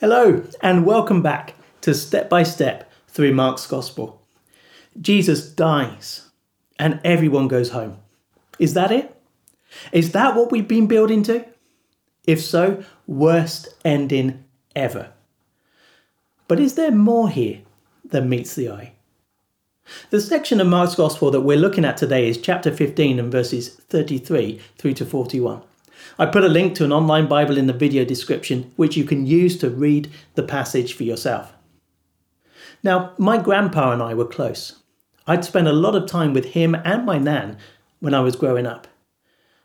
Hello, and welcome back to Step by Step through Mark's Gospel. Jesus dies, and everyone goes home. Is that it? Is that what we've been building to? If so, worst ending ever. But is there more here than meets the eye? The section of Mark's Gospel that we're looking at today is chapter 15 and verses 33 through to 41. I put a link to an online Bible in the video description, which you can use to read the passage for yourself. Now, my grandpa and I were close. I'd spent a lot of time with him and my nan when I was growing up.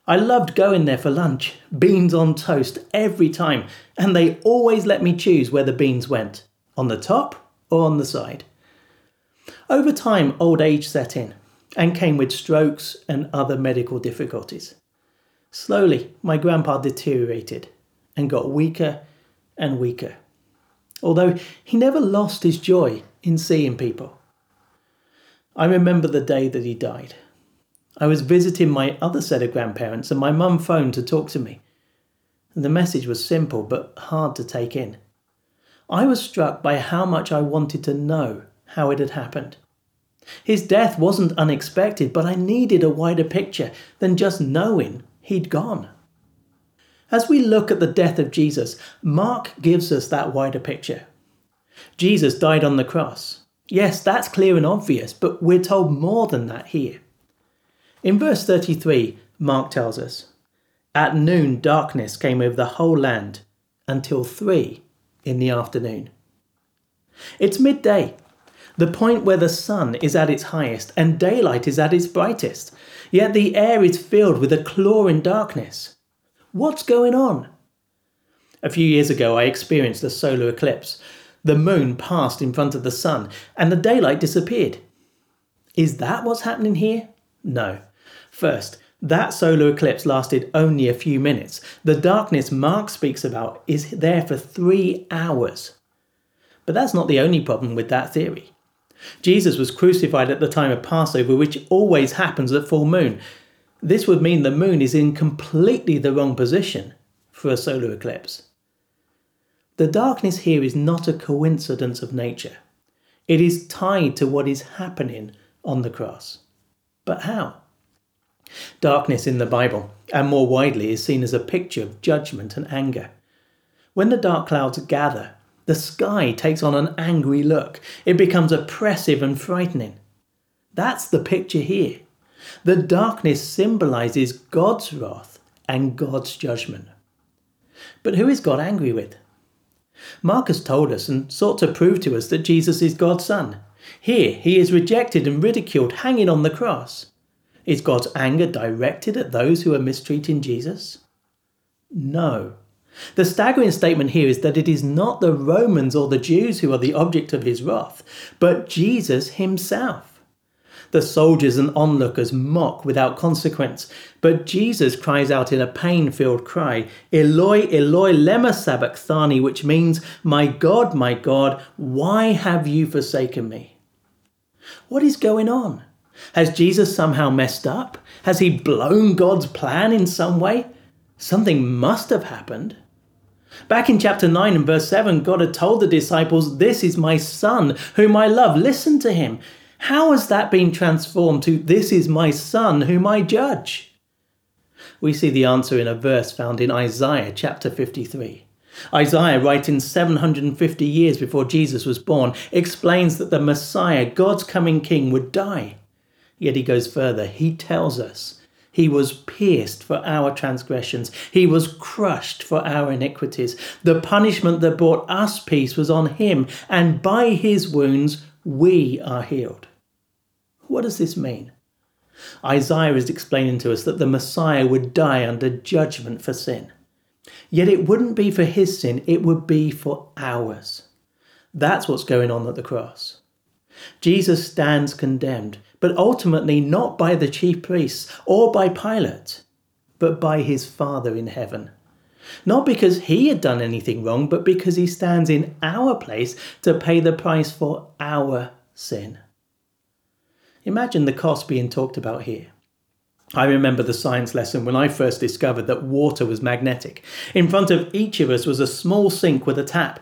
I loved going there for lunch, beans on toast every time, and they always let me choose where the beans went on the top or on the side. Over time, old age set in and came with strokes and other medical difficulties. Slowly, my grandpa deteriorated and got weaker and weaker, although he never lost his joy in seeing people. I remember the day that he died. I was visiting my other set of grandparents, and my mum phoned to talk to me. The message was simple but hard to take in. I was struck by how much I wanted to know how it had happened. His death wasn't unexpected, but I needed a wider picture than just knowing he'd gone. As we look at the death of Jesus, Mark gives us that wider picture. Jesus died on the cross. Yes, that's clear and obvious, but we're told more than that here. In verse 33, Mark tells us At noon, darkness came over the whole land until three in the afternoon. It's midday, the point where the sun is at its highest and daylight is at its brightest, yet the air is filled with a chlorine darkness. What's going on? A few years ago, I experienced a solar eclipse. The moon passed in front of the sun and the daylight disappeared. Is that what's happening here? No. First, that solar eclipse lasted only a few minutes. The darkness Mark speaks about is there for three hours. But that's not the only problem with that theory. Jesus was crucified at the time of Passover, which always happens at full moon. This would mean the moon is in completely the wrong position for a solar eclipse. The darkness here is not a coincidence of nature. It is tied to what is happening on the cross. But how? Darkness in the Bible, and more widely, is seen as a picture of judgment and anger. When the dark clouds gather the sky takes on an angry look. It becomes oppressive and frightening. That's the picture here. The darkness symbolizes God's wrath and God's judgment. But who is God angry with? Mark's told us and sought to prove to us that Jesus is God's Son. Here, he is rejected and ridiculed, hanging on the cross. Is God's anger directed at those who are mistreating Jesus? No. The staggering statement here is that it is not the Romans or the Jews who are the object of his wrath, but Jesus himself. The soldiers and onlookers mock without consequence, but Jesus cries out in a pain filled cry, Eloi, Eloi, lema sabachthani, which means, My God, my God, why have you forsaken me? What is going on? Has Jesus somehow messed up? Has he blown God's plan in some way? Something must have happened. Back in chapter 9 and verse 7, God had told the disciples, This is my son, whom I love. Listen to him. How has that been transformed to, This is my son, whom I judge? We see the answer in a verse found in Isaiah chapter 53. Isaiah, writing 750 years before Jesus was born, explains that the Messiah, God's coming king, would die. Yet he goes further. He tells us he was pierced for our transgressions. He was crushed for our iniquities. The punishment that brought us peace was on him, and by his wounds we are healed. What does this mean? Isaiah is explaining to us that the Messiah would die under judgment for sin. Yet it wouldn't be for his sin, it would be for ours. That's what's going on at the cross. Jesus stands condemned, but ultimately not by the chief priests or by Pilate, but by his Father in heaven. Not because he had done anything wrong, but because he stands in our place to pay the price for our sin. Imagine the cost being talked about here. I remember the science lesson when I first discovered that water was magnetic. In front of each of us was a small sink with a tap.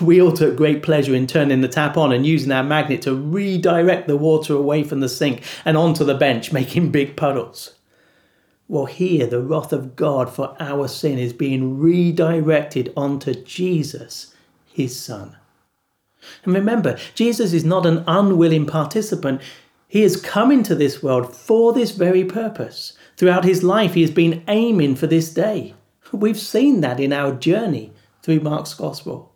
We all took great pleasure in turning the tap on and using our magnet to redirect the water away from the sink and onto the bench, making big puddles. Well, here the wrath of God for our sin is being redirected onto Jesus, his Son. And remember, Jesus is not an unwilling participant. He has come into this world for this very purpose. Throughout his life, he has been aiming for this day. We've seen that in our journey through Mark's Gospel.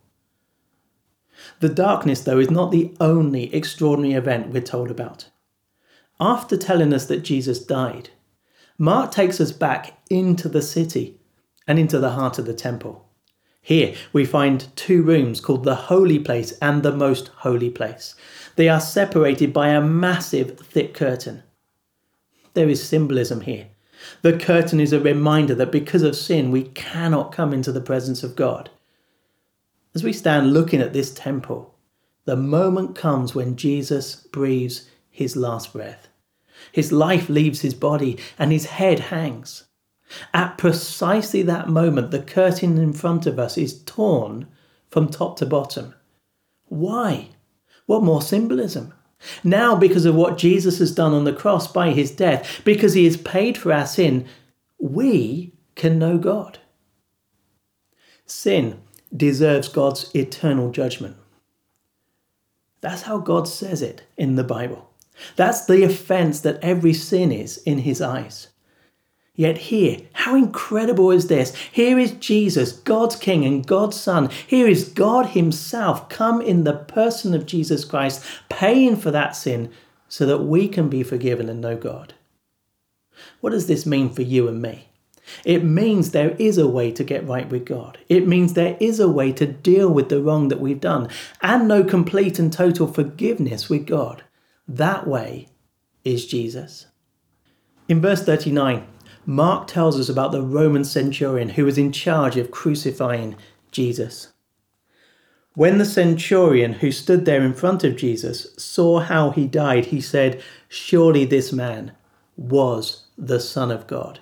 The darkness, though, is not the only extraordinary event we're told about. After telling us that Jesus died, Mark takes us back into the city and into the heart of the temple. Here we find two rooms called the Holy Place and the Most Holy Place. They are separated by a massive thick curtain. There is symbolism here. The curtain is a reminder that because of sin we cannot come into the presence of God. As we stand looking at this temple, the moment comes when Jesus breathes his last breath. His life leaves his body and his head hangs. At precisely that moment, the curtain in front of us is torn from top to bottom. Why? What more symbolism? Now, because of what Jesus has done on the cross by his death, because he has paid for our sin, we can know God. Sin deserves God's eternal judgment. That's how God says it in the Bible. That's the offense that every sin is in his eyes. Yet here, how incredible is this? Here is Jesus, God's King and God's Son. Here is God Himself come in the person of Jesus Christ, paying for that sin so that we can be forgiven and know God. What does this mean for you and me? It means there is a way to get right with God. It means there is a way to deal with the wrong that we've done and know complete and total forgiveness with God. That way is Jesus. In verse 39, Mark tells us about the Roman centurion who was in charge of crucifying Jesus. When the centurion who stood there in front of Jesus saw how he died, he said, Surely this man was the Son of God.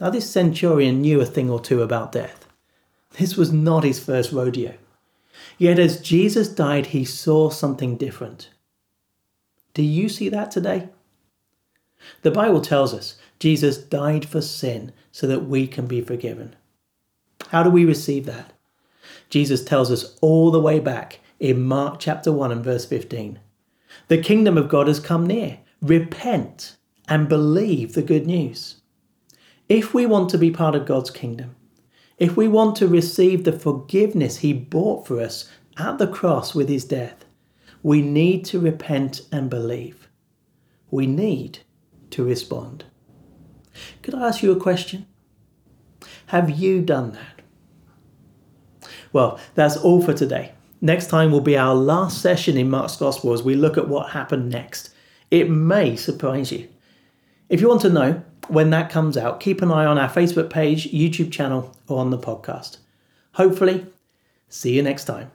Now, this centurion knew a thing or two about death. This was not his first rodeo. Yet, as Jesus died, he saw something different. Do you see that today? The Bible tells us Jesus died for sin so that we can be forgiven. How do we receive that? Jesus tells us all the way back in Mark chapter 1 and verse 15. The kingdom of God has come near. Repent and believe the good news. If we want to be part of God's kingdom, if we want to receive the forgiveness He bought for us at the cross with His death, we need to repent and believe. We need to respond. Could I ask you a question? Have you done that? Well, that's all for today. Next time will be our last session in Mark's Gospel as we look at what happened next. It may surprise you. If you want to know when that comes out, keep an eye on our Facebook page, YouTube channel, or on the podcast. Hopefully, see you next time.